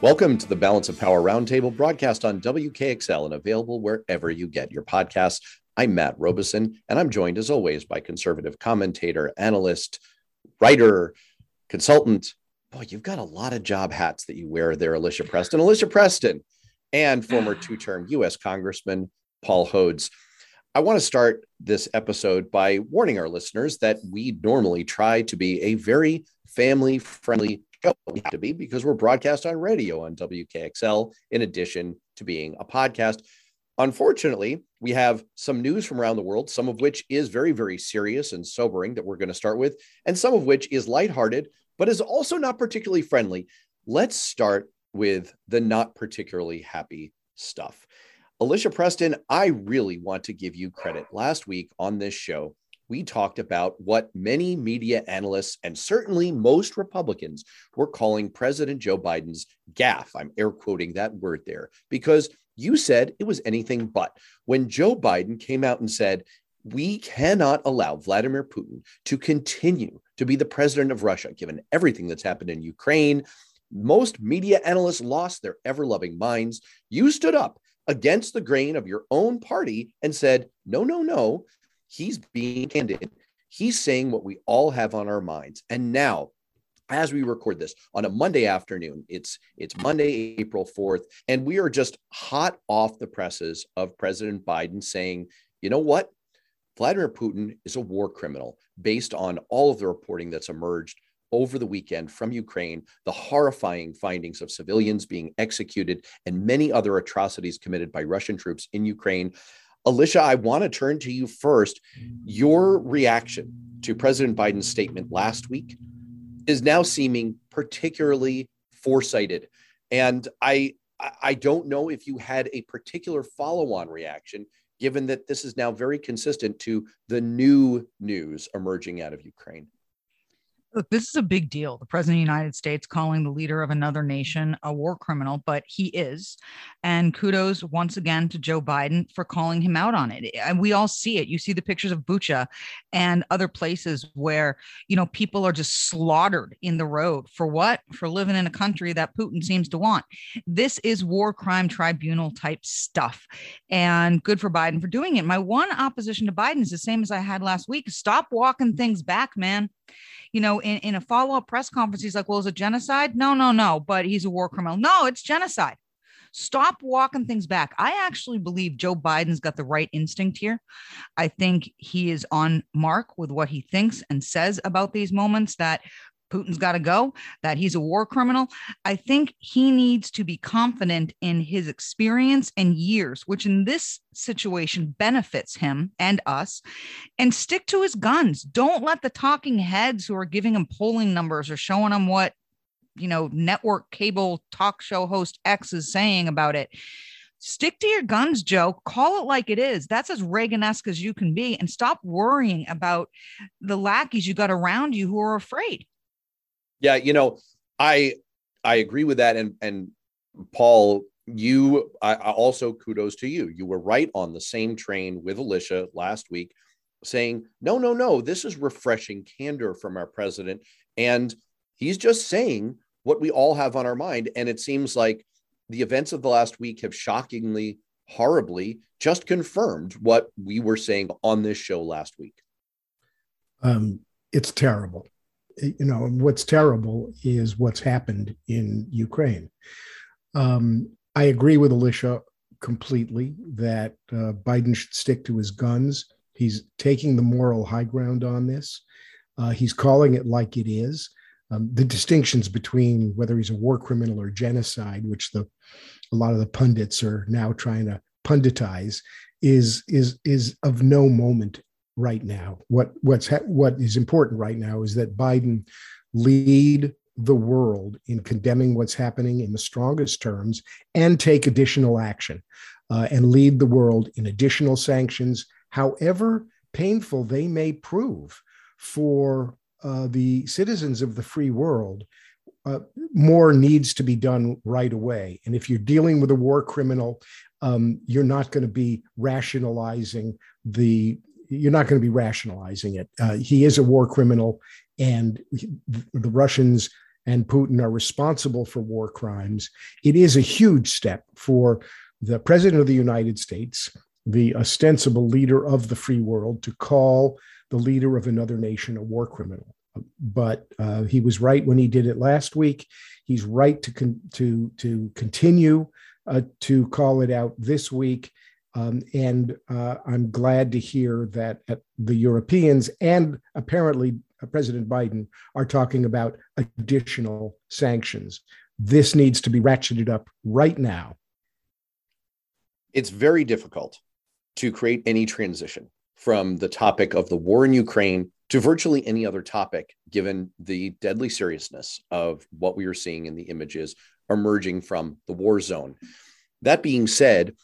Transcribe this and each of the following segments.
Welcome to the Balance of Power Roundtable broadcast on WKXL and available wherever you get your podcasts. I'm Matt Robison, and I'm joined as always by conservative commentator, analyst, writer, consultant. Boy, you've got a lot of job hats that you wear there, Alicia Preston. Alicia Preston, and former two term US Congressman Paul Hodes. I want to start this episode by warning our listeners that we normally try to be a very family friendly show. We have to be because we're broadcast on radio on WKXL, in addition to being a podcast. Unfortunately, we have some news from around the world, some of which is very, very serious and sobering that we're going to start with, and some of which is lighthearted, but is also not particularly friendly. Let's start with the not particularly happy stuff. Alicia Preston, I really want to give you credit. Last week on this show, we talked about what many media analysts and certainly most Republicans were calling President Joe Biden's gaffe. I'm air quoting that word there because you said it was anything but. When Joe Biden came out and said, we cannot allow Vladimir Putin to continue to be the president of Russia, given everything that's happened in Ukraine. Most media analysts lost their ever loving minds. You stood up against the grain of your own party and said, no, no, no. He's being candid. He's saying what we all have on our minds. And now, as we record this on a Monday afternoon, it's it's Monday, April 4th, and we are just hot off the presses of President Biden saying, you know what? Vladimir Putin is a war criminal based on all of the reporting that's emerged over the weekend from Ukraine, the horrifying findings of civilians being executed, and many other atrocities committed by Russian troops in Ukraine. Alicia, I want to turn to you first. Your reaction to President Biden's statement last week is now seeming particularly foresighted. And I I don't know if you had a particular follow-on reaction, given that this is now very consistent to the new news emerging out of Ukraine. Look, this is a big deal. The president of the United States calling the leader of another nation a war criminal, but he is. And kudos once again to Joe Biden for calling him out on it. Eh, and we all see it. You see the pictures of Bucha and other places where, you know, people are just slaughtered in the road for what? For living in a country that Putin seems to want. This is war crime tribunal type stuff. And good for Biden for doing it. My one opposition to Biden is the same as I had last week. Stop walking things back, man you know, in, in a follow up press conference, he's like, well, is it genocide? No, no, no, but he's a war criminal. No, it's genocide. Stop walking things back. I actually believe Joe Biden's got the right instinct here. I think he is on mark with what he thinks and says about these moments that Putin's got to go, that he's a war criminal. I think he needs to be confident in his experience and years, which in this situation benefits him and us, and stick to his guns. Don't let the talking heads who are giving him polling numbers or showing him what, you know, network cable talk show host X is saying about it. Stick to your guns, Joe. Call it like it is. That's as Reagan esque as you can be. And stop worrying about the lackeys you got around you who are afraid. Yeah, you know, I I agree with that, and and Paul, you I, also kudos to you. You were right on the same train with Alicia last week, saying no, no, no. This is refreshing candor from our president, and he's just saying what we all have on our mind. And it seems like the events of the last week have shockingly, horribly just confirmed what we were saying on this show last week. Um, it's terrible you know, what's terrible is what's happened in Ukraine. Um, I agree with Alicia completely that uh, Biden should stick to his guns. He's taking the moral high ground on this. Uh, he's calling it like it is. Um, the distinctions between whether he's a war criminal or genocide, which the a lot of the pundits are now trying to punditize, is is is of no moment right now. What what's ha- what is important right now is that Biden lead the world in condemning what's happening in the strongest terms and take additional action uh, and lead the world in additional sanctions, however painful they may prove for uh, the citizens of the free world. Uh, more needs to be done right away. And if you're dealing with a war criminal, um, you're not going to be rationalizing the you're not going to be rationalizing it. Uh, he is a war criminal, and the Russians and Putin are responsible for war crimes, it is a huge step for the President of the United States, the ostensible leader of the free world, to call the leader of another nation a war criminal. But uh, he was right when he did it last week. He's right to con- to to continue uh, to call it out this week. Um, and uh, I'm glad to hear that the Europeans and apparently uh, President Biden are talking about additional sanctions. This needs to be ratcheted up right now. It's very difficult to create any transition from the topic of the war in Ukraine to virtually any other topic, given the deadly seriousness of what we are seeing in the images emerging from the war zone. That being said,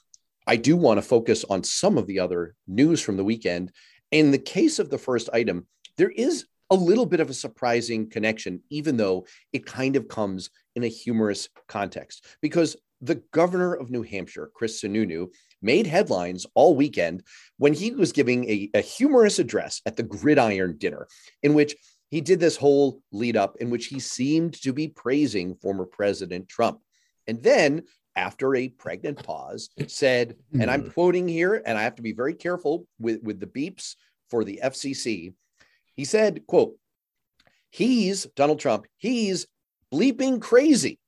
I do want to focus on some of the other news from the weekend. In the case of the first item, there is a little bit of a surprising connection, even though it kind of comes in a humorous context, because the governor of New Hampshire, Chris Sununu, made headlines all weekend when he was giving a, a humorous address at the Gridiron Dinner, in which he did this whole lead up in which he seemed to be praising former President Trump. And then after a pregnant pause, said, and I'm hmm. quoting here, and I have to be very careful with, with the beeps for the FCC. He said, quote, he's Donald Trump, he's bleeping crazy.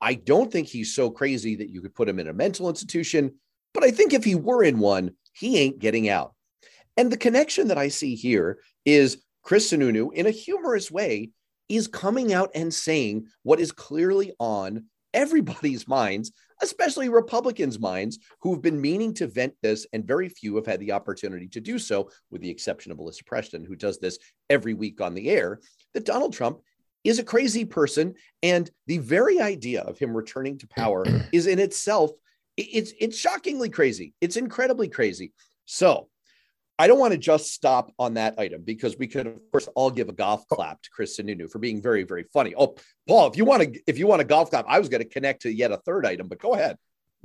I don't think he's so crazy that you could put him in a mental institution, but I think if he were in one, he ain't getting out. And the connection that I see here is Chris Sununu, in a humorous way, is coming out and saying what is clearly on everybody's minds, especially Republicans' minds, who've been meaning to vent this, and very few have had the opportunity to do so, with the exception of Alicia Preston, who does this every week on the air, that Donald Trump is a crazy person. And the very idea of him returning to power is in itself, it's, it's shockingly crazy. It's incredibly crazy. So I don't want to just stop on that item because we could, of course, all give a golf oh. clap to Chris Sununu for being very, very funny. Oh, Paul, if you want to, if you want a golf clap, I was going to connect to yet a third item, but go ahead.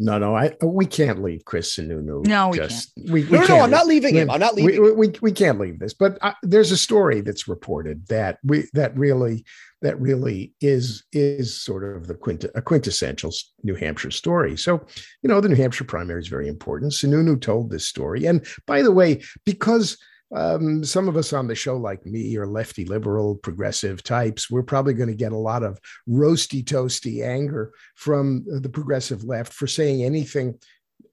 No, no, I we can't leave Chris Sununu. No, we just, can't. We, we no, no, no, I'm not leaving him. I'm not leaving. We, we, we can't leave this. But uh, there's a story that's reported that we that really that really is is sort of the quint, a quintessential New Hampshire story. So, you know, the New Hampshire primary is very important. Sununu told this story, and by the way, because um, some of us on the show, like me, are lefty liberal, progressive types. We're probably going to get a lot of roasty toasty anger from the progressive left for saying anything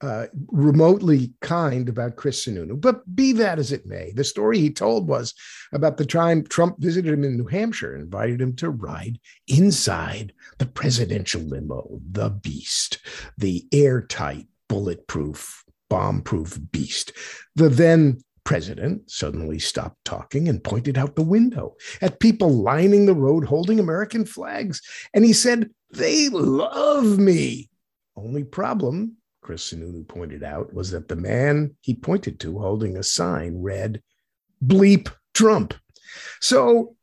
uh, remotely kind about Chris Sununu. But be that as it may, the story he told was about the time Trump visited him in New Hampshire and invited him to ride inside the presidential limo, the beast, the airtight, bulletproof, bomb proof beast. The then president suddenly stopped talking and pointed out the window at people lining the road holding American flags. And he said, They love me. Only problem, Chris Sununu pointed out, was that the man he pointed to holding a sign read, Bleep Trump. So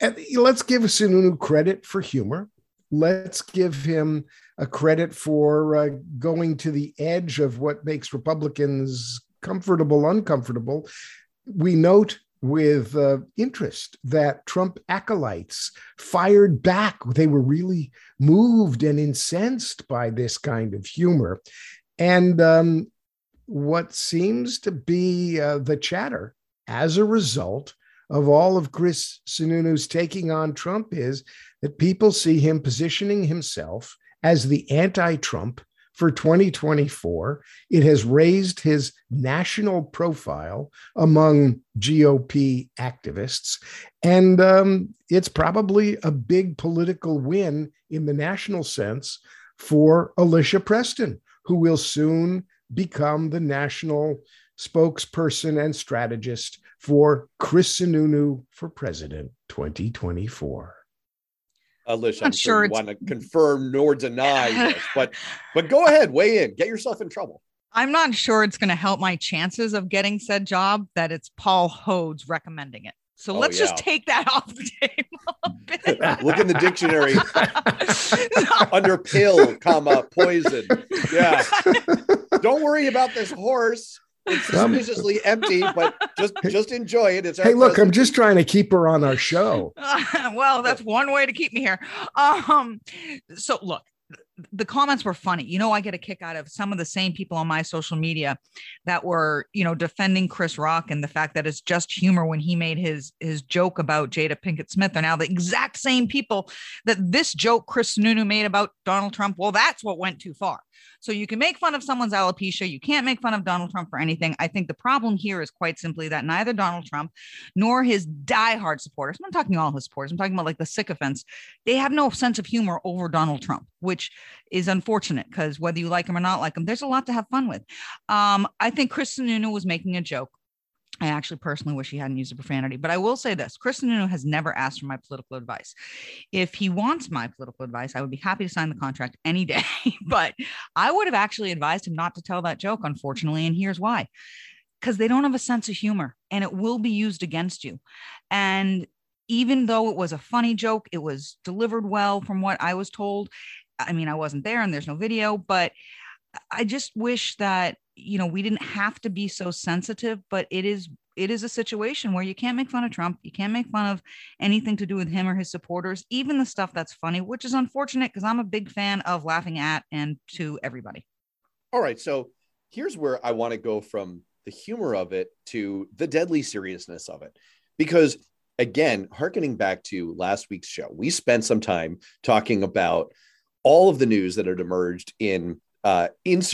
let's give Sununu credit for humor. Let's give him a credit for uh, going to the edge of what makes Republicans comfortable, uncomfortable, we note with uh, interest that Trump acolytes fired back. They were really moved and incensed by this kind of humor. And um, what seems to be uh, the chatter as a result of all of Chris Sununu's taking on Trump is that people see him positioning himself as the anti Trump for 2024. It has raised his national profile among GOP activists. And um, it's probably a big political win in the national sense for Alicia Preston, who will soon become the national spokesperson and strategist for Chris Sununu for President 2024. Uh, Alicia, I'm, I'm sure, sure you want to confirm nor deny this, but but go ahead, weigh in, get yourself in trouble. I'm not sure it's going to help my chances of getting said job that it's Paul Hodes recommending it. So oh, let's yeah. just take that off the table. Look in the dictionary under pill, comma poison. Yeah. Don't worry about this horse. It's suspiciously empty, but just just enjoy it. It's hey, look, I'm just trying to keep her on our show. well, that's one way to keep me here. Um, so look, the comments were funny. You know, I get a kick out of some of the same people on my social media that were, you know, defending Chris Rock and the fact that it's just humor when he made his his joke about Jada Pinkett Smith are now the exact same people that this joke Chris Sununu made about Donald Trump. Well, that's what went too far. So you can make fun of someone's alopecia. You can't make fun of Donald Trump for anything. I think the problem here is quite simply that neither Donald Trump nor his diehard supporters, I'm not talking all his supporters, I'm talking about like the sycophants, they have no sense of humor over Donald Trump, which is unfortunate because whether you like him or not like him, there's a lot to have fun with. Um, I think Chris Sununu was making a joke I actually personally wish he hadn't used a profanity, but I will say this Chris Sununu has never asked for my political advice. If he wants my political advice, I would be happy to sign the contract any day, but I would have actually advised him not to tell that joke, unfortunately. And here's why because they don't have a sense of humor and it will be used against you. And even though it was a funny joke, it was delivered well from what I was told. I mean, I wasn't there and there's no video, but I just wish that you know we didn't have to be so sensitive but it is it is a situation where you can't make fun of Trump. You can't make fun of anything to do with him or his supporters, even the stuff that's funny, which is unfortunate because I'm a big fan of laughing at and to everybody. All right. So here's where I want to go from the humor of it to the deadly seriousness of it. Because again, harkening back to last week's show, we spent some time talking about all of the news that had emerged in uh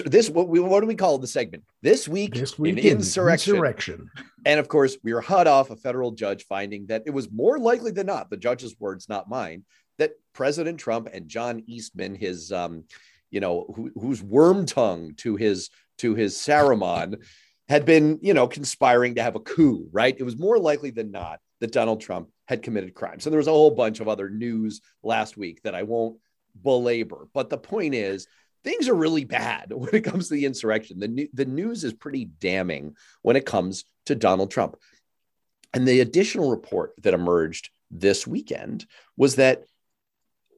this what we what do we call the segment? This week this week in insurrection. insurrection. And of course we were hot off a federal judge finding that it was more likely than not the judge's words not mine that president trump and john eastman his um you know who, who's Wormtongue to his to his saruman had been you know conspiring to have a coup right? It was more likely than not that donald trump had committed crimes. And there was a whole bunch of other news last week that i won't belabor. But the point is things are really bad when it comes to the insurrection. The, the news is pretty damning when it comes to Donald Trump. And the additional report that emerged this weekend was that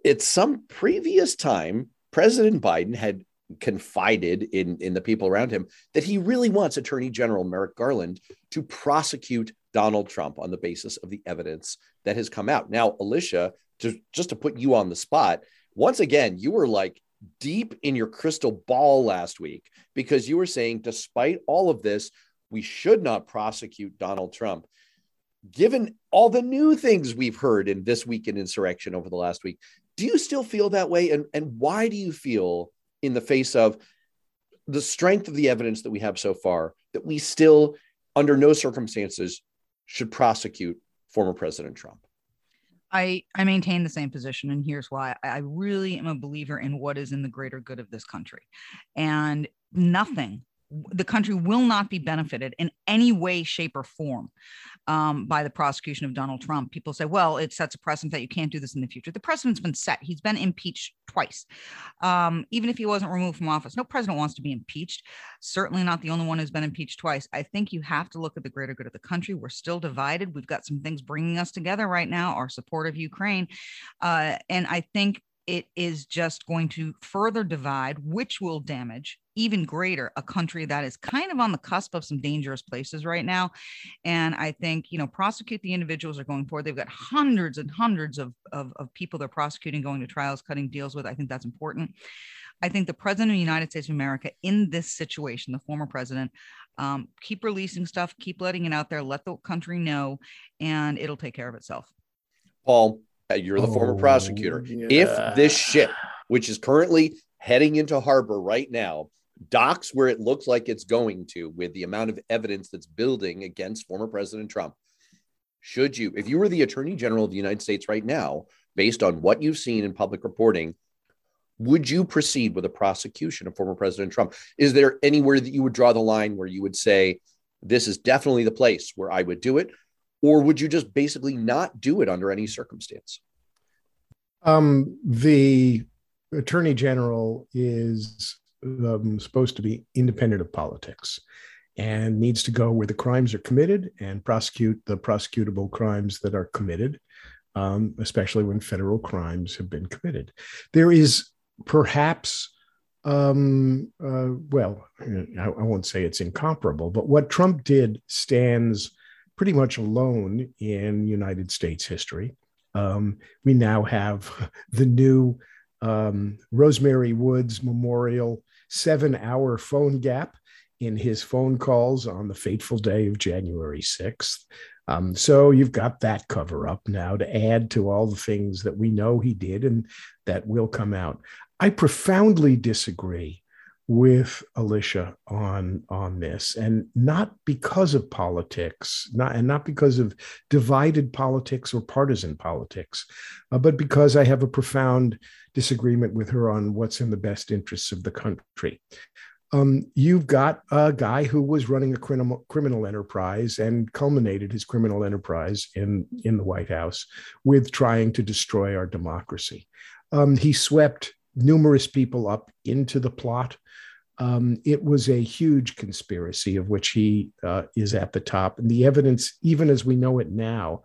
at some previous time, President Biden had confided in, in the people around him that he really wants Attorney General Merrick Garland to prosecute Donald Trump on the basis of the evidence that has come out. Now, Alicia, to, just to put you on the spot, once again, you were like deep in your crystal ball last week because you were saying, despite all of this, we should not prosecute Donald Trump. Given all the new things we've heard in this week in insurrection over the last week, do you still feel that way? And, and why do you feel, in the face of the strength of the evidence that we have so far, that we still, under no circumstances, should prosecute former President Trump? I, I maintain the same position, and here's why. I really am a believer in what is in the greater good of this country. And nothing the country will not be benefited in any way, shape, or form um, by the prosecution of Donald Trump. People say, well, it sets a precedent that you can't do this in the future. The precedent's been set. He's been impeached twice. Um, even if he wasn't removed from office, no president wants to be impeached. Certainly not the only one who's been impeached twice. I think you have to look at the greater good of the country. We're still divided. We've got some things bringing us together right now, our support of Ukraine. Uh, and I think it is just going to further divide, which will damage even greater a country that is kind of on the cusp of some dangerous places right now. And I think, you know, prosecute the individuals are going forward. They've got hundreds and hundreds of, of, of people they're prosecuting, going to trials, cutting deals with. I think that's important. I think the president of the United States of America in this situation, the former president, um, keep releasing stuff, keep letting it out there, let the country know, and it'll take care of itself. Paul, uh, you're the oh, former prosecutor. Yeah. If this ship, which is currently heading into harbor right now, docks where it looks like it's going to with the amount of evidence that's building against former President Trump, should you, if you were the Attorney General of the United States right now, based on what you've seen in public reporting, would you proceed with a prosecution of former President Trump? Is there anywhere that you would draw the line where you would say, this is definitely the place where I would do it? or would you just basically not do it under any circumstance? Um, the attorney general is um, supposed to be independent of politics and needs to go where the crimes are committed and prosecute the prosecutable crimes that are committed, um, especially when federal crimes have been committed. There is perhaps um, uh, well, I, I won't say it's incomparable, but what Trump did stands pretty much alone in United States history. Um, we now have the new um, Rosemary Woods Memorial seven hour phone gap in his phone calls on the fateful day of January 6th. Um, so you've got that cover up now to add to all the things that we know he did and that will come out. I profoundly disagree with Alicia on on this, and not because of politics, not and not because of divided politics or partisan politics, uh, but because I have a profound disagreement with her on what's in the best interests of the country. Um, you've got a guy who was running a criminal criminal enterprise and culminated his criminal enterprise in in the White House with trying to destroy our democracy. Um, he swept numerous people up into the plot. Um, it was a huge conspiracy of which he uh, is at the top. And the evidence, even as we know it now,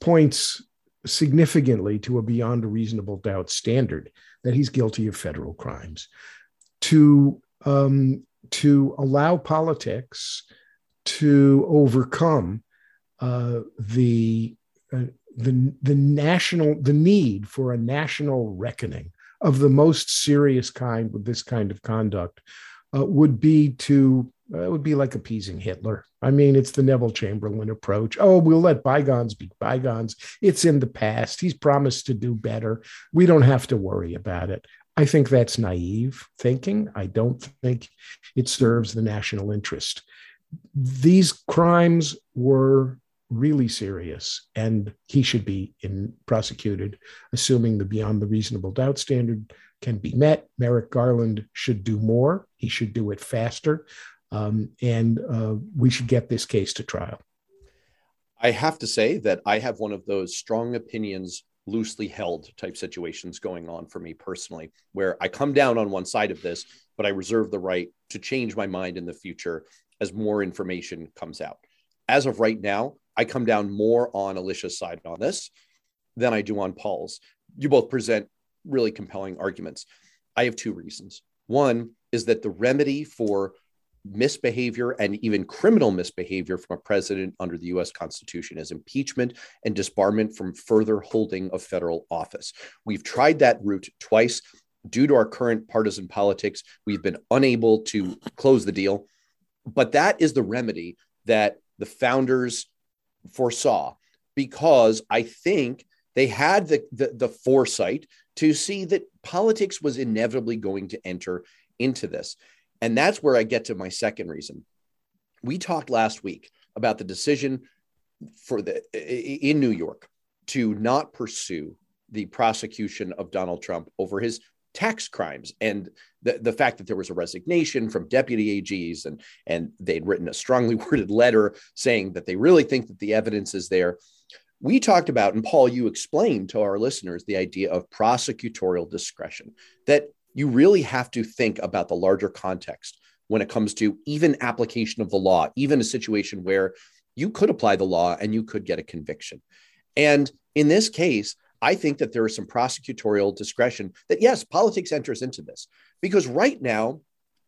points significantly to a beyond a reasonable doubt standard that he's guilty of federal crimes. To, um, to allow politics to overcome uh, the, uh, the, the national, the need for a national reckoning of the most serious kind with this kind of conduct uh, would be to uh, it would be like appeasing Hitler. I mean, it's the Neville Chamberlain approach. Oh, we'll let bygones be bygones. It's in the past. He's promised to do better. We don't have to worry about it. I think that's naive thinking. I don't think it serves the national interest. These crimes were really serious and he should be in, prosecuted, assuming the beyond the reasonable doubt standard can be met. Merrick Garland should do more. He should do it faster. Um, and uh, we should get this case to trial. I have to say that I have one of those strong opinions, loosely held type situations going on for me personally, where I come down on one side of this, but I reserve the right to change my mind in the future as more information comes out. As of right now, I come down more on Alicia's side on this than I do on Paul's. You both present really compelling arguments. I have two reasons. One is that the remedy for misbehavior and even criminal misbehavior from a president under the US Constitution is impeachment and disbarment from further holding of federal office. We've tried that route twice. Due to our current partisan politics, we've been unable to close the deal. But that is the remedy that the founders foresaw because I think they had the, the, the foresight to see that politics was inevitably going to enter into this. And that's where I get to my second reason. We talked last week about the decision for the in New York to not pursue the prosecution of Donald Trump over his tax crimes and the, the fact that there was a resignation from deputy AGs and, and they'd written a strongly worded letter saying that they really think that the evidence is there. We talked about, and Paul, you explained to our listeners the idea of prosecutorial discretion, that you really have to think about the larger context when it comes to even application of the law, even a situation where you could apply the law and you could get a conviction. And in this case, I think that there is some prosecutorial discretion that, yes, politics enters into this because right now,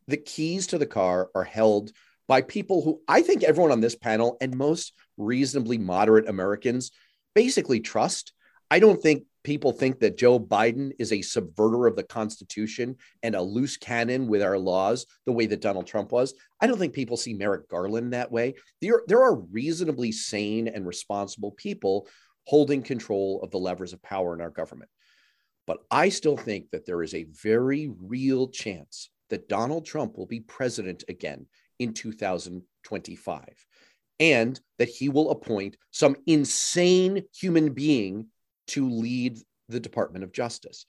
the keys to the car are held by people who I think everyone on this panel and most reasonably moderate Americans basically trust. I don't think people think that Joe Biden is a subverter of the Constitution and a loose cannon with our laws, the way that Donald Trump was. I don't think people see Merrick Garland that way. There, there are reasonably sane and responsible people holding control of the levers of power in our government. But I still think that there is a very real chance that Donald Trump will be president again in 2025 and that he will appoint some insane human being to lead the Department of Justice.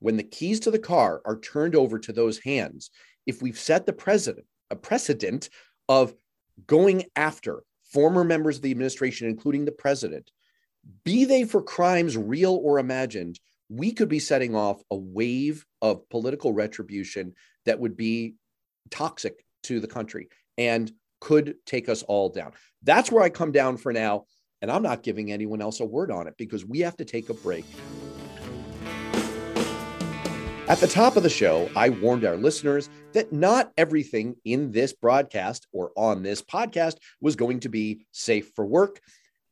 When the keys to the car are turned over to those hands, if we've set the president a precedent of going after former members of the administration, including the president, be they for crimes real or imagined, we could be setting off a wave of political retribution that would be toxic to the country and could take us all down. That's where I come down for now. And I'm not giving anyone else a word on it because we have to take a break. At the top of the show, I warned our listeners that not everything in this broadcast or on this podcast was going to be safe for work.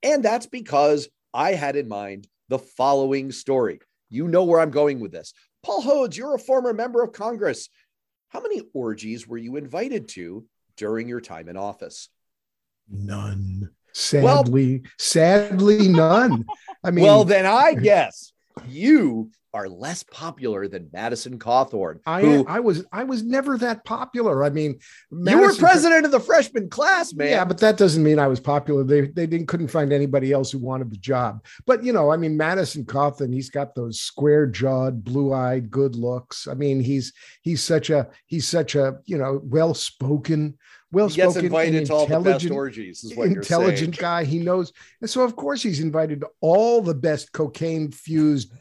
And that's because I had in mind the following story. You know where I'm going with this. Paul Hodes, you're a former member of Congress. How many orgies were you invited to during your time in office? None. Sadly, well, sadly, none. I mean, well, then I guess you are less popular than Madison Cawthorn. I who, I was I was never that popular. I mean, Madison, you were president of the freshman class, man. Yeah, but that doesn't mean I was popular. They they didn't couldn't find anybody else who wanted the job. But you know, I mean, Madison Cawthorn, he's got those square jawed, blue eyed, good looks. I mean, he's he's such a he's such a you know well spoken well spoken invited to all the best orgies is what intelligent guy he knows and so of course he's invited to all the best cocaine fused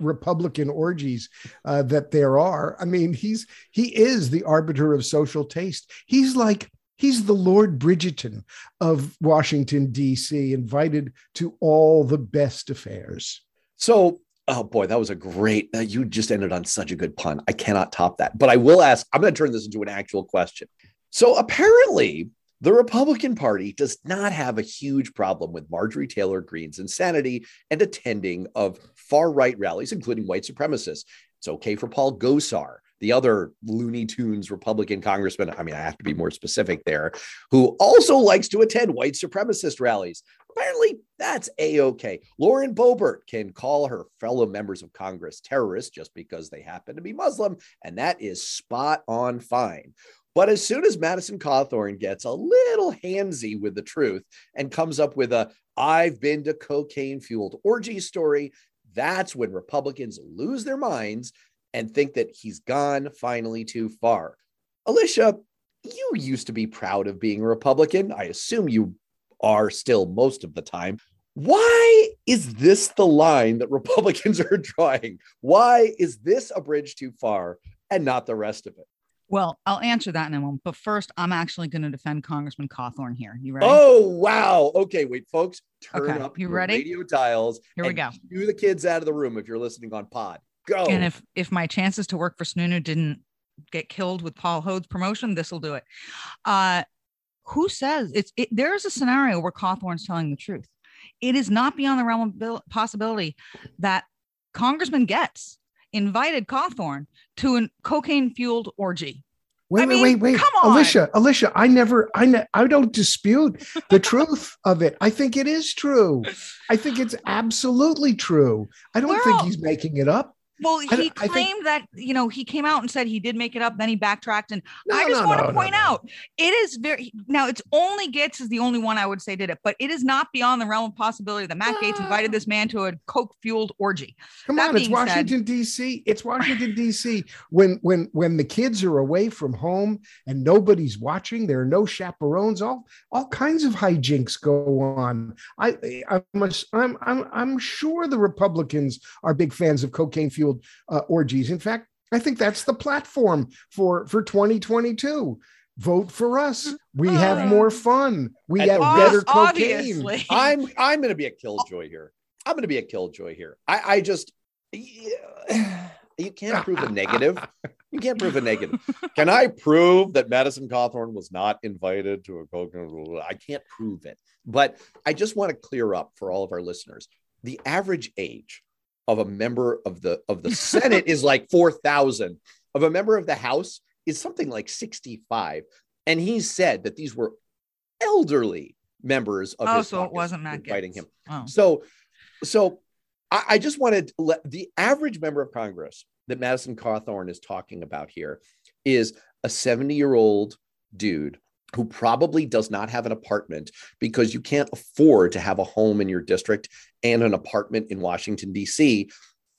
Republican orgies uh, that there are. I mean, he's he is the arbiter of social taste. He's like he's the Lord Bridgerton of Washington D.C., invited to all the best affairs. So. Oh boy, that was a great. Uh, you just ended on such a good pun. I cannot top that. But I will ask. I'm going to turn this into an actual question. So apparently, the Republican Party does not have a huge problem with Marjorie Taylor Greene's insanity and attending of far right rallies, including white supremacists. It's okay for Paul Gosar, the other Looney Tunes Republican congressman. I mean, I have to be more specific there, who also likes to attend white supremacist rallies. Apparently, that's a okay. Lauren Boebert can call her fellow members of Congress terrorists just because they happen to be Muslim, and that is spot on fine. But as soon as Madison Cawthorn gets a little handsy with the truth and comes up with a I've been to cocaine fueled orgy story, that's when Republicans lose their minds and think that he's gone finally too far. Alicia, you used to be proud of being a Republican. I assume you are still most of the time. Why is this the line that Republicans are drawing? Why is this a bridge too far and not the rest of it? Well, I'll answer that in a moment. But first, I'm actually going to defend Congressman Cawthorn here. You ready? Oh, wow. Okay, wait, folks. Turn okay. up you ready? radio dials. Here we go. Do the kids out of the room if you're listening on pod. Go. And if if my chances to work for Sununu didn't get killed with Paul Hodes' promotion, this will do it. Uh, who says it's it, there is a scenario where Cawthorn's telling the truth. It is not beyond the realm of possibility that Congressman Gaetz invited Cawthorn to a cocaine fueled orgy. Wait, I mean, wait, wait, wait. Come on. Alicia, Alicia, I never, I, ne- I don't dispute the truth of it. I think it is true. I think it's absolutely true. I don't think he's making it up. Well, he I, claimed I think, that you know he came out and said he did make it up, then he backtracked, and no, I just no, want no, to point out it is very now. It's only Gaetz is the only one I would say did it, but it is not beyond the realm of possibility that Matt Gaetz invited this man to a coke fueled orgy. Come that on, it's Washington D.C. It's Washington D.C. When when when the kids are away from home and nobody's watching, there are no chaperones. All all kinds of hijinks go on. I I'm I'm I'm, I'm sure the Republicans are big fans of cocaine fuel fueled uh, orgies. In fact, I think that's the platform for for 2022. Vote for us. We have uh, more fun. We have better cocaine. I'm I'm going to be a killjoy here. I'm going to be a killjoy here. I I just you can't prove a negative. You can't prove a negative. Can I prove that Madison Cawthorn was not invited to a cocaine? I can't prove it, but I just want to clear up for all of our listeners. The average age of a member of the of the Senate is like 4,000. Of a member of the House is something like 65. And he said that these were elderly members of oh, his so it wasn't Matt fighting him. Oh. So so I, I just wanted to let the average member of Congress that Madison Cawthorn is talking about here is a 70 year old dude who probably does not have an apartment because you can't afford to have a home in your district and an apartment in Washington, D.C.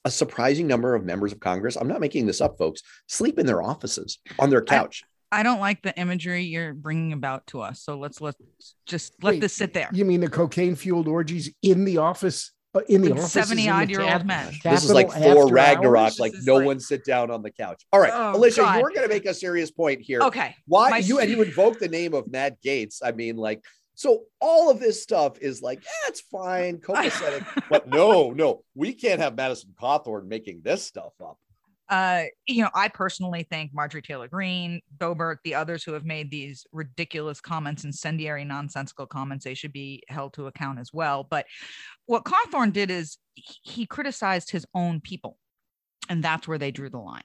A surprising number of members of Congress, I'm not making this up, folks, sleep in their offices on their couch. I, I don't like the imagery you're bringing about to us. So let's let's just let Wait, this sit there. You mean the cocaine fueled orgies in the office uh, in the office 70 odd year old men. This is like Thor Ragnarok, hours? like no like... one sit down on the couch. All right, oh, Alicia, God. you're going to make a serious point here. Okay. Why My... you and you invoke the name of Matt Gaetz? I mean, like, so all of this stuff is like, yeah, it's fine, copacetic, but no, no, we can't have Madison Cawthorn making this stuff up. uh, you know, I personally think Marjorie Taylor Greene, Boebert, the others who have made these ridiculous comments, incendiary, nonsensical comments, they should be held to account as well. But what Cawthorn did is he criticized his own people and that's where they drew the line.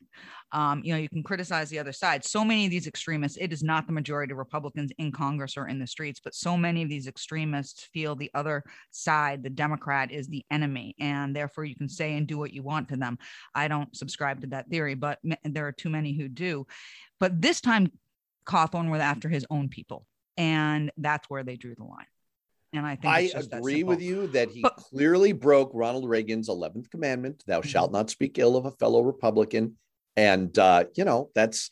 Um, you know, you can criticize the other side. So many of these extremists, it is not the majority of Republicans in Congress or in the streets, but so many of these extremists feel the other side, the Democrat, is the enemy, and therefore you can say and do what you want to them. I don't subscribe to that theory, but there are too many who do. But this time, Cawthorn was after his own people, and that's where they drew the line. And I think I agree with you that he but, clearly broke Ronald Reagan's 11th commandment, thou mm-hmm. shalt not speak ill of a fellow Republican. And, uh, you know, that's,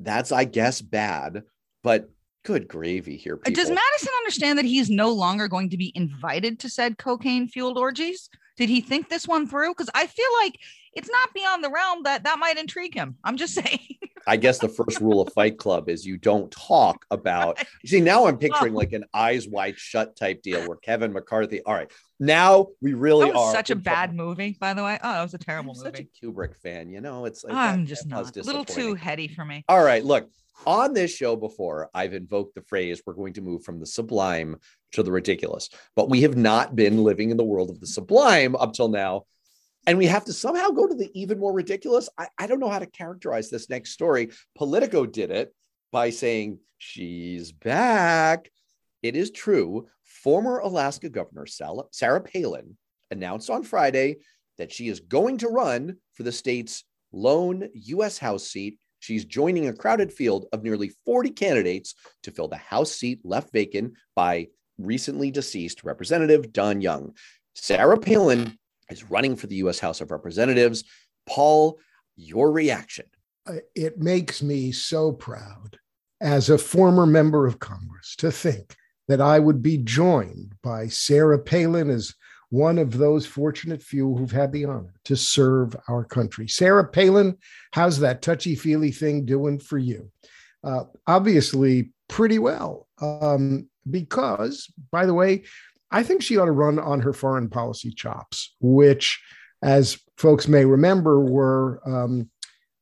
that's, I guess, bad, but good gravy here. People. Does Madison understand that he is no longer going to be invited to said cocaine fueled orgies? Did he think this one through? Because I feel like it's not beyond the realm that that might intrigue him. I'm just saying. I guess the first rule of Fight Club is you don't talk about. You see, now I'm picturing oh. like an eyes wide shut type deal where Kevin McCarthy. All right, now we really are. Such a bad movie, by the way. Oh, it was a terrible I'm movie. Such a Kubrick fan, you know. It's like I'm that, just not a little too heady for me. All right, look on this show before, I've invoked the phrase we're going to move from the sublime to the ridiculous, but we have not been living in the world of the sublime up till now. And we have to somehow go to the even more ridiculous. I, I don't know how to characterize this next story. Politico did it by saying, She's back. It is true. Former Alaska Governor Sarah Palin announced on Friday that she is going to run for the state's lone U.S. House seat She's joining a crowded field of nearly 40 candidates to fill the House seat left vacant by recently deceased Representative Don Young. Sarah Palin is running for the U.S. House of Representatives. Paul, your reaction? It makes me so proud as a former member of Congress to think that I would be joined by Sarah Palin as one of those fortunate few who've had the honor to serve our country. Sarah Palin, how's that touchy feely thing doing for you? Uh, obviously, pretty well. Um, because, by the way, I think she ought to run on her foreign policy chops, which, as folks may remember, were um,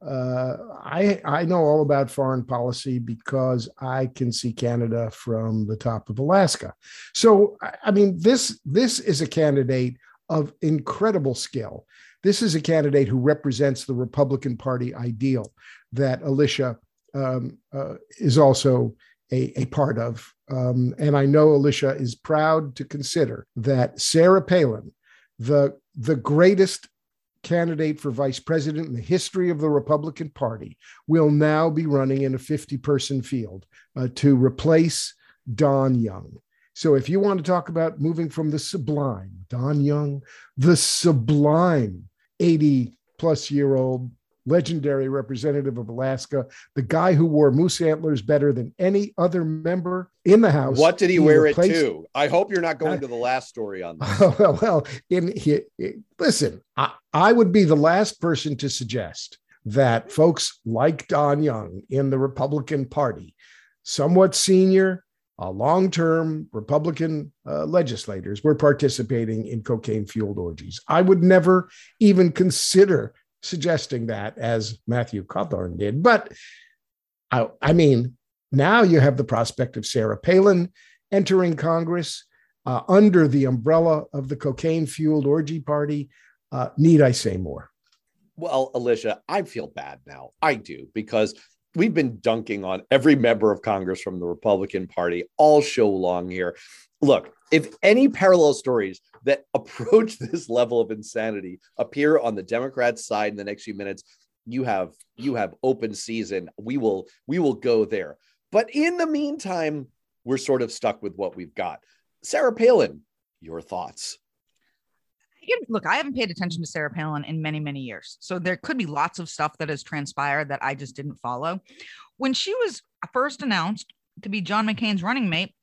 uh, I I know all about foreign policy because I can see Canada from the top of Alaska. So I mean this this is a candidate of incredible skill. This is a candidate who represents the Republican Party ideal that Alicia um, uh, is also a, a part of. Um, and I know Alicia is proud to consider that Sarah Palin, the the greatest candidate for vice president in the history of the Republican Party, will now be running in a 50 person field uh, to replace Don Young. So, if you want to talk about moving from the sublime, Don Young, the sublime 80 plus year old legendary representative of Alaska, the guy who wore moose antlers better than any other member in the House. What did he, he wear replaced... it to? I hope you're not going to the last story on this. well, well in, he, listen, I, I would be the last person to suggest that folks like Don Young in the Republican Party, somewhat senior, uh, long term Republican uh, legislators were participating in cocaine fueled orgies. I would never even consider suggesting that as Matthew Cawthorn did. But I, I mean, now you have the prospect of Sarah Palin entering Congress uh, under the umbrella of the cocaine fueled orgy party. Uh, need I say more? Well, Alicia, I feel bad now. I do because we've been dunking on every member of Congress from the Republican Party all show long here. Look, if any parallel stories that approach this level of insanity appear on the Democrats' side in the next few minutes, you have you have open season. We will we will go there. But in the meantime, we're sort of stuck with what we've got. Sarah Palin, your thoughts? look, I haven't paid attention to Sarah Palin in many, many years. So there could be lots of stuff that has transpired that I just didn't follow. When she was first announced to be John McCain's running mate,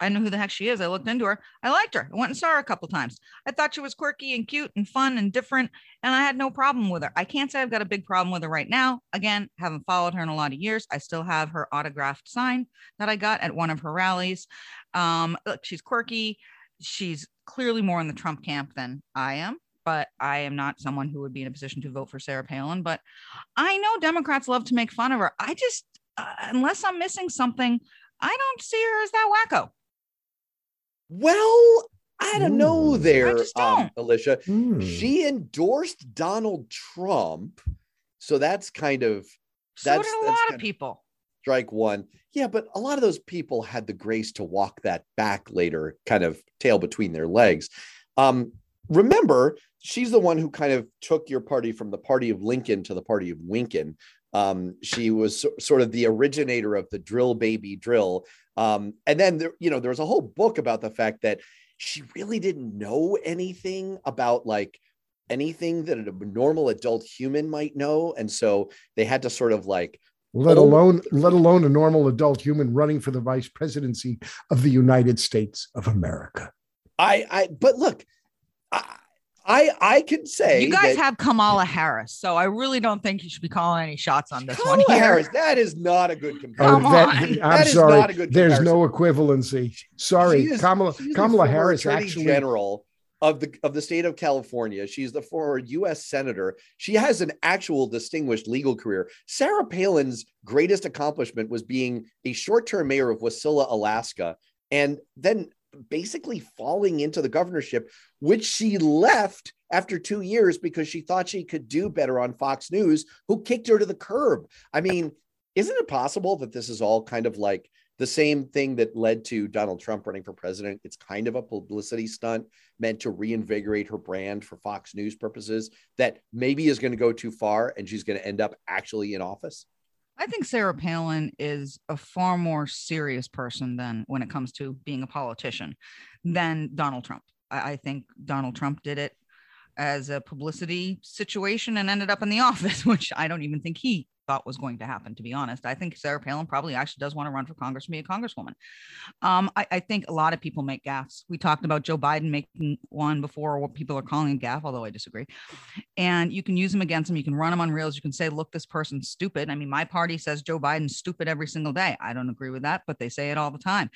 I know who the heck she is. I looked into her. I liked her. I went and saw her a couple times. I thought she was quirky and cute and fun and different, and I had no problem with her. I can't say I've got a big problem with her right now. Again, haven't followed her in a lot of years. I still have her autographed sign that I got at one of her rallies. Um, look, she's quirky. She's clearly more in the Trump camp than I am but I am not someone who would be in a position to vote for Sarah Palin. But I know Democrats love to make fun of her. I just, uh, unless I'm missing something, I don't see her as that wacko. Well, I don't know there, I just um. Alicia. Hmm. She endorsed Donald Trump. So that's kind of So That's- did a lot of people. strike one. Yeah, but a lot of those people had the grace to walk that back later, kind of tail between their legs. Um, remember, she's the one who kind of took your party from the party of Lincoln to the party of Winkin. Um, she was so- sort of the originator of the drill baby drill. Um, and then there, you know, there was a whole book about the fact that she really didn't know anything about like anything that a normal adult human might know. And so they had to sort of like let alone let alone a normal adult human running for the vice presidency of the United States of America. I, I, but look, I, I, I can say You guys that have Kamala Harris, so I really don't think you should be calling any shots on this one Kamala here. Harris, that is not a good comparison. Come Oh, that- on. I'm That is sorry. not a good There's comparison. no equivalency. Sorry, is- Kamala She's Kamala Harris Attorney actually general of the of the state of California. She's the former U.S. senator. She has an actual distinguished legal career. Sarah Palin's greatest accomplishment was being a short-term mayor of Wasilla, Alaska, and then basically falling into the governorship, which she left after two years because she thought she could do better on Fox News, who kicked her to the curb. I mean, isn't it possible that this is all kind of like the same thing that led to Donald Trump running for president. It's kind of a publicity stunt meant to reinvigorate her brand for Fox News purposes that maybe is going to go too far and she's going to end up actually in office. I think Sarah Palin is a far more serious person than when it comes to being a politician than Donald Trump. I, I think Donald Trump did it as a publicity situation and ended up in the office, which I don't even think he thought was going to happen, to be honest. I think Sarah Palin probably actually does want to run for Congress and be a congresswoman. Um, I, I think a lot of people make gaffes. We talked about Joe Biden making one before, what people are calling a gaffe, although I disagree. And you can use them against them. You can run them on reels. You can say, look, this person's stupid. I mean, my party says Joe Biden's stupid every single day. I don't agree with that, but they say it all the time.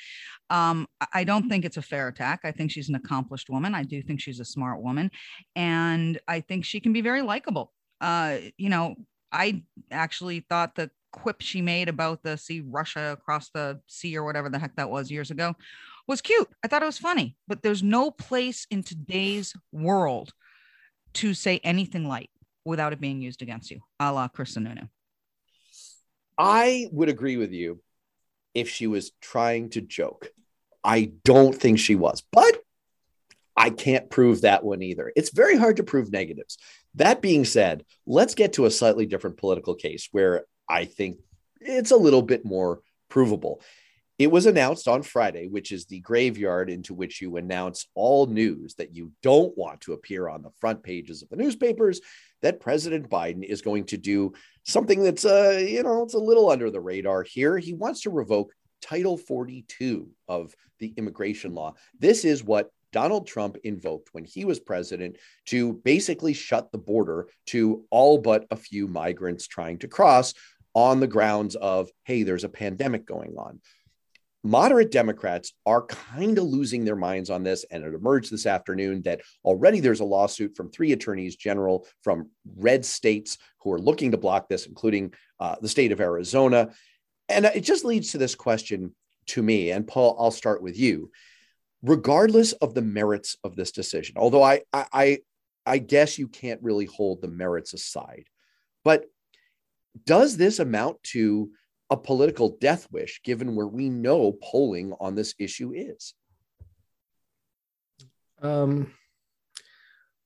Um, I- I don't think it's a fair attack. I think she's an accomplished woman. I do think she's a smart woman. And I think she can be very likable. Uh, you know, I actually thought the quip she made about the sea Russia across the sea or whatever the heck that was years ago was cute. I thought it was funny, but there's no place in today's world to say anything light without it being used against you, a la Chris Sununu. I would agree with you if she was trying to joke. I don't think she was, but I can't prove that one either. It's very hard to prove negatives. That being said, let's get to a slightly different political case where I think it's a little bit more provable. It was announced on Friday, which is the graveyard into which you announce all news that you don't want to appear on the front pages of the newspapers, that President Biden is going to do something that's uh, you know, it's a little under the radar here. He wants to revoke Title 42 of the immigration law. This is what Donald Trump invoked when he was president to basically shut the border to all but a few migrants trying to cross on the grounds of, hey, there's a pandemic going on. Moderate Democrats are kind of losing their minds on this. And it emerged this afternoon that already there's a lawsuit from three attorneys general from red states who are looking to block this, including uh, the state of Arizona. And it just leads to this question to me. And Paul, I'll start with you regardless of the merits of this decision although I, I i guess you can't really hold the merits aside but does this amount to a political death wish given where we know polling on this issue is Um,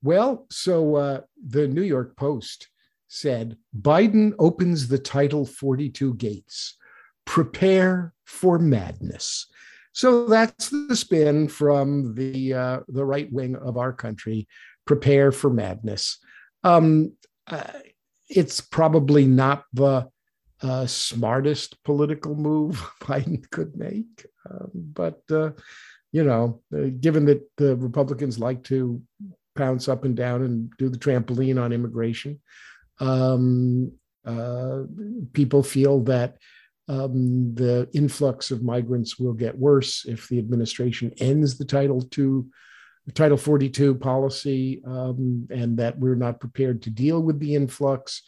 well, so uh, the New York Post said Biden opens the Title 42 gates. Prepare for madness. So that's the spin from the uh, the right wing of our country. Prepare for madness. Um, uh, it's probably not the uh, smartest political move Biden could make, um, but uh, you know, uh, given that the Republicans like to pounce up and down and do the trampoline on immigration, um, uh, people feel that um, the influx of migrants will get worse if the administration ends the Title II Title 42 policy um, and that we're not prepared to deal with the influx.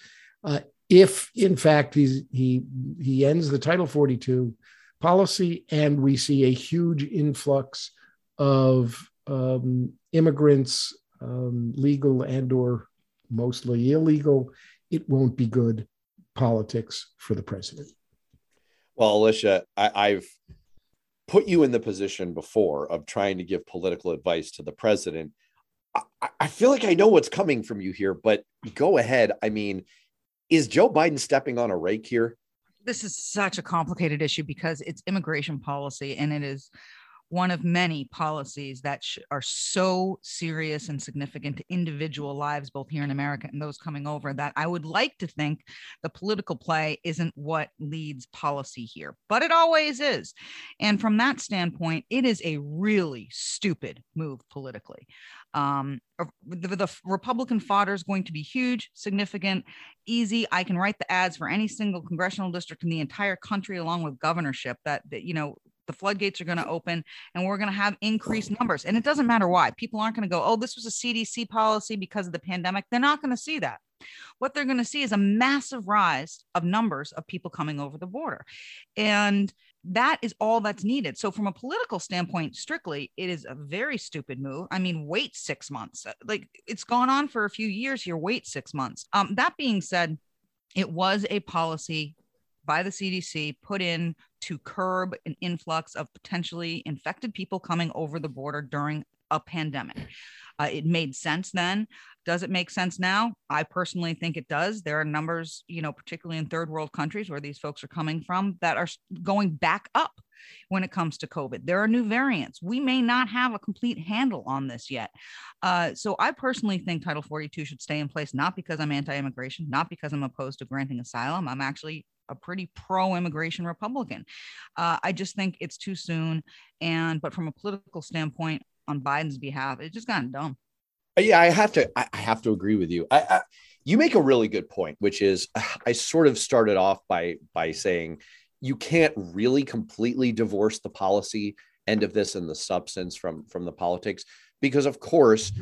Uh, if, in fact, he, he ends the Title 42 policy and we see a huge influx of um, immigrants, um, legal and or mostly illegal, it won't be good politics for the president. Well, Alicia, I, have put you in the position before of trying to give political advice to the president. I, I feel like I know what's coming from you here, but go ahead. I mean, is Joe Biden stepping on a rake here? This is such a complicated issue because it's immigration policy and it is one of many policies that sh- are so serious and significant to individual lives, both here in America and those coming over, that I would like to think the political play isn't what leads policy here, but it always is. And from that standpoint, it is a really stupid move politically. Um, the, the Republican fodder is going to be huge, significant, easy. I can write the ads for any single congressional district in the entire country, along with governorship. That, that you know, the floodgates are going to open and we're going to have increased numbers. And it doesn't matter why. People aren't going to go, oh, this was a CDC policy because of the pandemic. They're not going to see that. What they're going to see is a massive rise of numbers of people coming over the border. And that is all that's needed. So, from a political standpoint, strictly, it is a very stupid move. I mean, wait six months. Like it's gone on for a few years here. Wait six months. Um, that being said, it was a policy by the CDC put in to curb an influx of potentially infected people coming over the border during a pandemic. Uh, it made sense then. Does it make sense now? I personally think it does. There are numbers, you know, particularly in third world countries where these folks are coming from that are going back up when it comes to COVID. There are new variants. We may not have a complete handle on this yet. Uh, so I personally think Title 42 should stay in place, not because I'm anti immigration, not because I'm opposed to granting asylum. I'm actually a pretty pro immigration Republican. Uh, I just think it's too soon. And, but from a political standpoint, on Biden's behalf, it's just gotten dumb. Uh, yeah, I have to. I have to agree with you. I, I, you make a really good point, which is I sort of started off by by saying you can't really completely divorce the policy end of this and the substance from from the politics because of course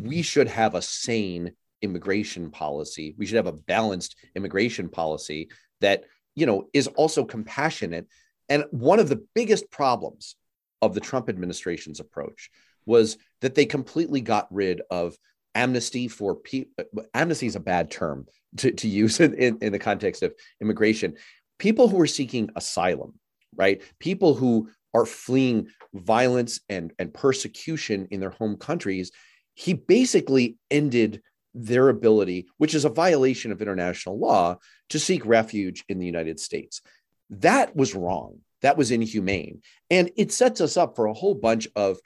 we should have a sane immigration policy we should have a balanced immigration policy that you know is also compassionate. And one of the biggest problems of the trump administration's approach was that they completely got rid of amnesty for people amnesty is a bad term to, to use in, in, in the context of immigration. People who are seeking asylum right? People who are fleeing violence and, and persecution in their home countries he basically ended their ability, which is a violation of international law, to seek refuge in the United States. That was wrong. That was inhumane. And it sets us up for a whole bunch of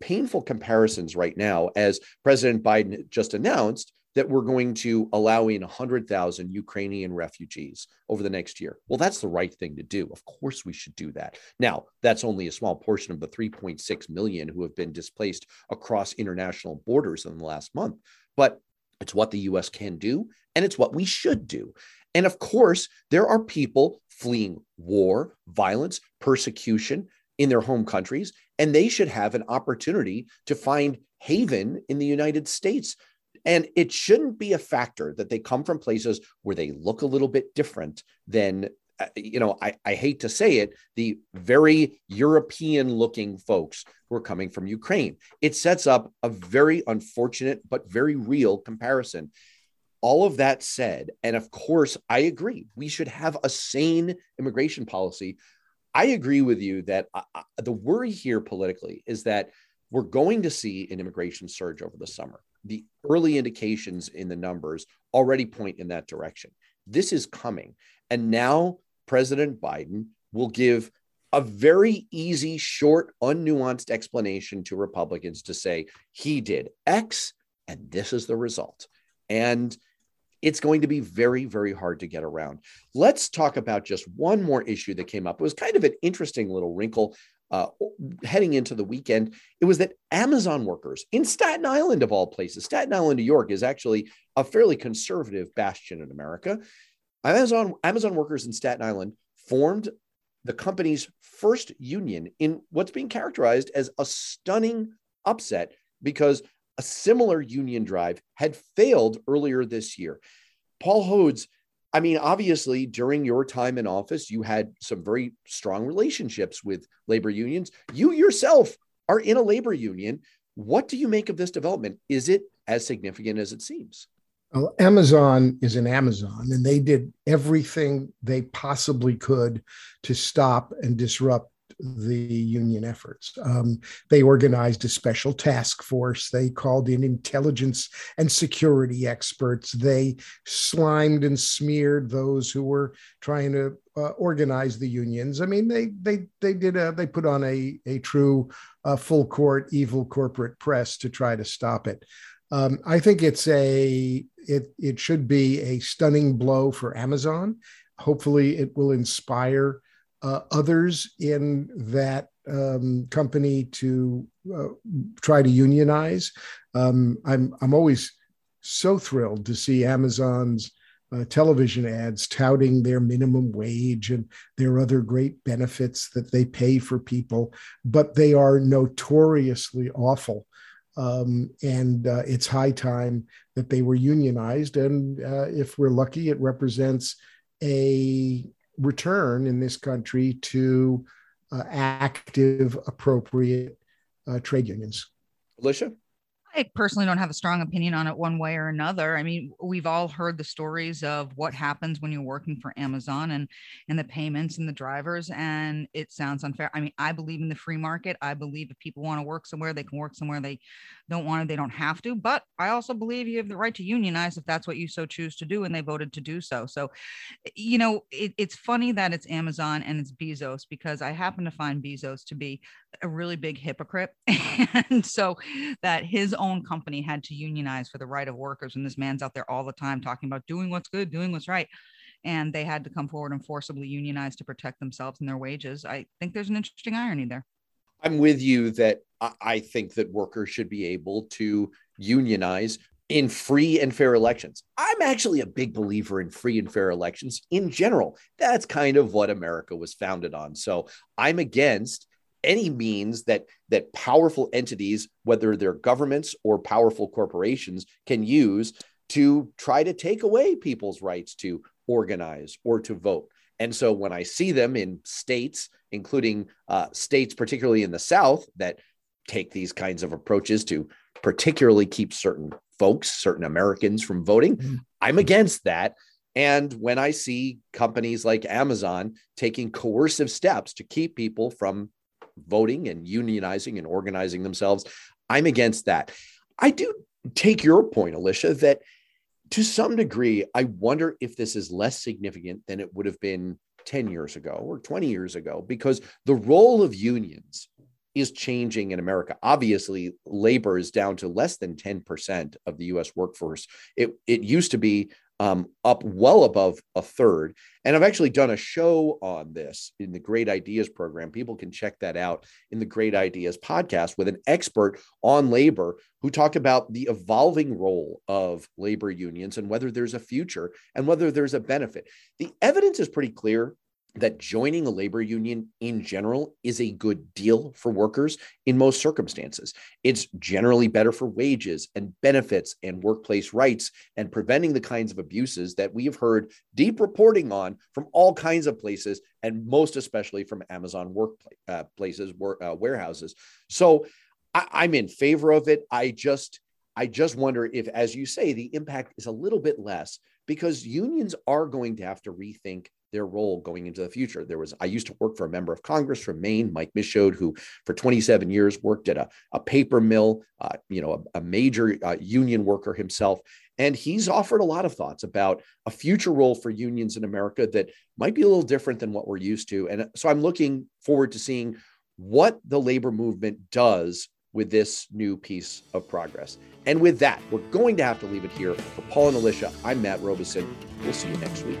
painful comparisons right now, as President Biden just announced that we're going to allow in 100,000 Ukrainian refugees over the next year. Well, that's the right thing to do. Of course, we should do that. Now, that's only a small portion of the 3.6 million who have been displaced across international borders in the last month. But it's what the US can do, and it's what we should do. And of course, there are people fleeing war, violence, persecution in their home countries, and they should have an opportunity to find haven in the United States. And it shouldn't be a factor that they come from places where they look a little bit different than you know, I, I hate to say it, the very European looking folks who are coming from Ukraine. It sets up a very unfortunate but very real comparison. All of that said, and of course, I agree, we should have a sane immigration policy. I agree with you that uh, uh the worry here politically is that we're going to see an immigration surge over the summer. The early indications in the numbers already point in that direction. This is coming. And now President Biden will give a very easy, short, unnuanced explanation to Republicans to say he did X and this is the result. And it's going to be very, very hard to get around. Let's talk about just one more issue that came up. It was kind of an interesting little wrinkle uh, heading into the weekend. It was that Amazon workers in Staten Island, of all places, Staten Island, New York, is actually a fairly conservative bastion in America. Amazon, Amazon workers in Staten Island formed the company's first union in what's being characterized as a stunning upset because a similar union drive had failed earlier this year. Paul Hodes, I mean, obviously, during your time in office, you had some very strong relationships with labor unions. You yourself are in a labor union. What do you make of this development? Is it as significant as it seems? Well, Amazon is an Amazon, and they did everything they possibly could to stop and disrupt the union efforts. Um, they organized a special task force. They called in intelligence and security experts. They slimed and smeared those who were trying to uh, organize the unions. I mean, they they they did a they put on a a true uh, full court evil corporate press to try to stop it. Um, I think it's a it it should be a stunning blow for Amazon. Hopefully, it will inspire uh, others in that um, company to uh, try to unionize. Um, I'm I'm always so thrilled to see Amazon's uh, television ads touting their minimum wage and their other great benefits that they pay for people, but they are notoriously awful. Um, and uh, it's high time that they were unionized. And uh, if we're lucky, it represents a return in this country to uh, active, appropriate uh, trade unions. Alicia? I personally don't have a strong opinion on it one way or another. I mean, we've all heard the stories of what happens when you're working for Amazon and and the payments and the drivers and it sounds unfair. I mean, I believe in the free market. I believe if people want to work somewhere, they can work somewhere they don't want to, they don't have to. But I also believe you have the right to unionize if that's what you so choose to do and they voted to do so. So, eh, you know, it, it's funny that it's Amazon and it's Bezos because I happen to find Bezos to be a really big hypocrite. and so that his own company had to unionize for the right of workers. And this man's out there all the time talking about doing what's good, doing what's right. And they had to come forward and forcibly unionize to protect themselves and their wages. I think there's an interesting irony there. I'm with you that I think that workers should be able to unionize in free and fair elections. I'm actually a big believer in free and fair elections in general. That's kind of what America was founded on. So I'm against any means that that powerful entities whether they're governments or powerful corporations can use to try to take away people's rights to organize or to vote and so when i see them in states including uh, states particularly in the south that take these kinds of approaches to particularly keep certain folks certain americans from voting mm-hmm. i'm against that and when I see companies like Amazon taking coercive steps to keep people from voting and unionizing and organizing themselves. I'm against that. I do take your point, Alicia, that to some degree, I wonder if this is less significant than it would have been 10 years ago or 20 years ago, because the role of unions is changing in America. Obviously, labor is down to less than 10% of the US workforce. It, it used to be um, up well above a third. And I've actually done a show on this in the Great Ideas program. People can check that out in the Great Ideas podcast with an expert on labor who talked about the evolving role of labor unions and whether there's a future and whether there's a benefit. The evidence is pretty clear that joining a labor union in general is a good deal for workers in most circumstances. It's generally better for wages and benefits and workplace rights and preventing the kinds of abuses that we have heard deep reporting on from all kinds of places and most especially from Amazon workplaces, uh, uh, warehouses. So I, I'm in favor of it. I just I just wonder if, as you say, the impact is a little bit less because unions are going to have to rethink their role going into the future. There was, I used to work for a member of Congress from Maine, Mike Michaud, who for 27 years worked at a, a paper mill, uh, you know, a, a major uh, union worker himself. And he's offered a lot of thoughts about a future role for unions in America that might be a little different than what we're used to. And so I'm looking forward to seeing what the labor movement does with this new piece of progress. And with that, we're going to have to leave it here. For Paul and Alicia, I'm Matt Robison. We'll see you next week.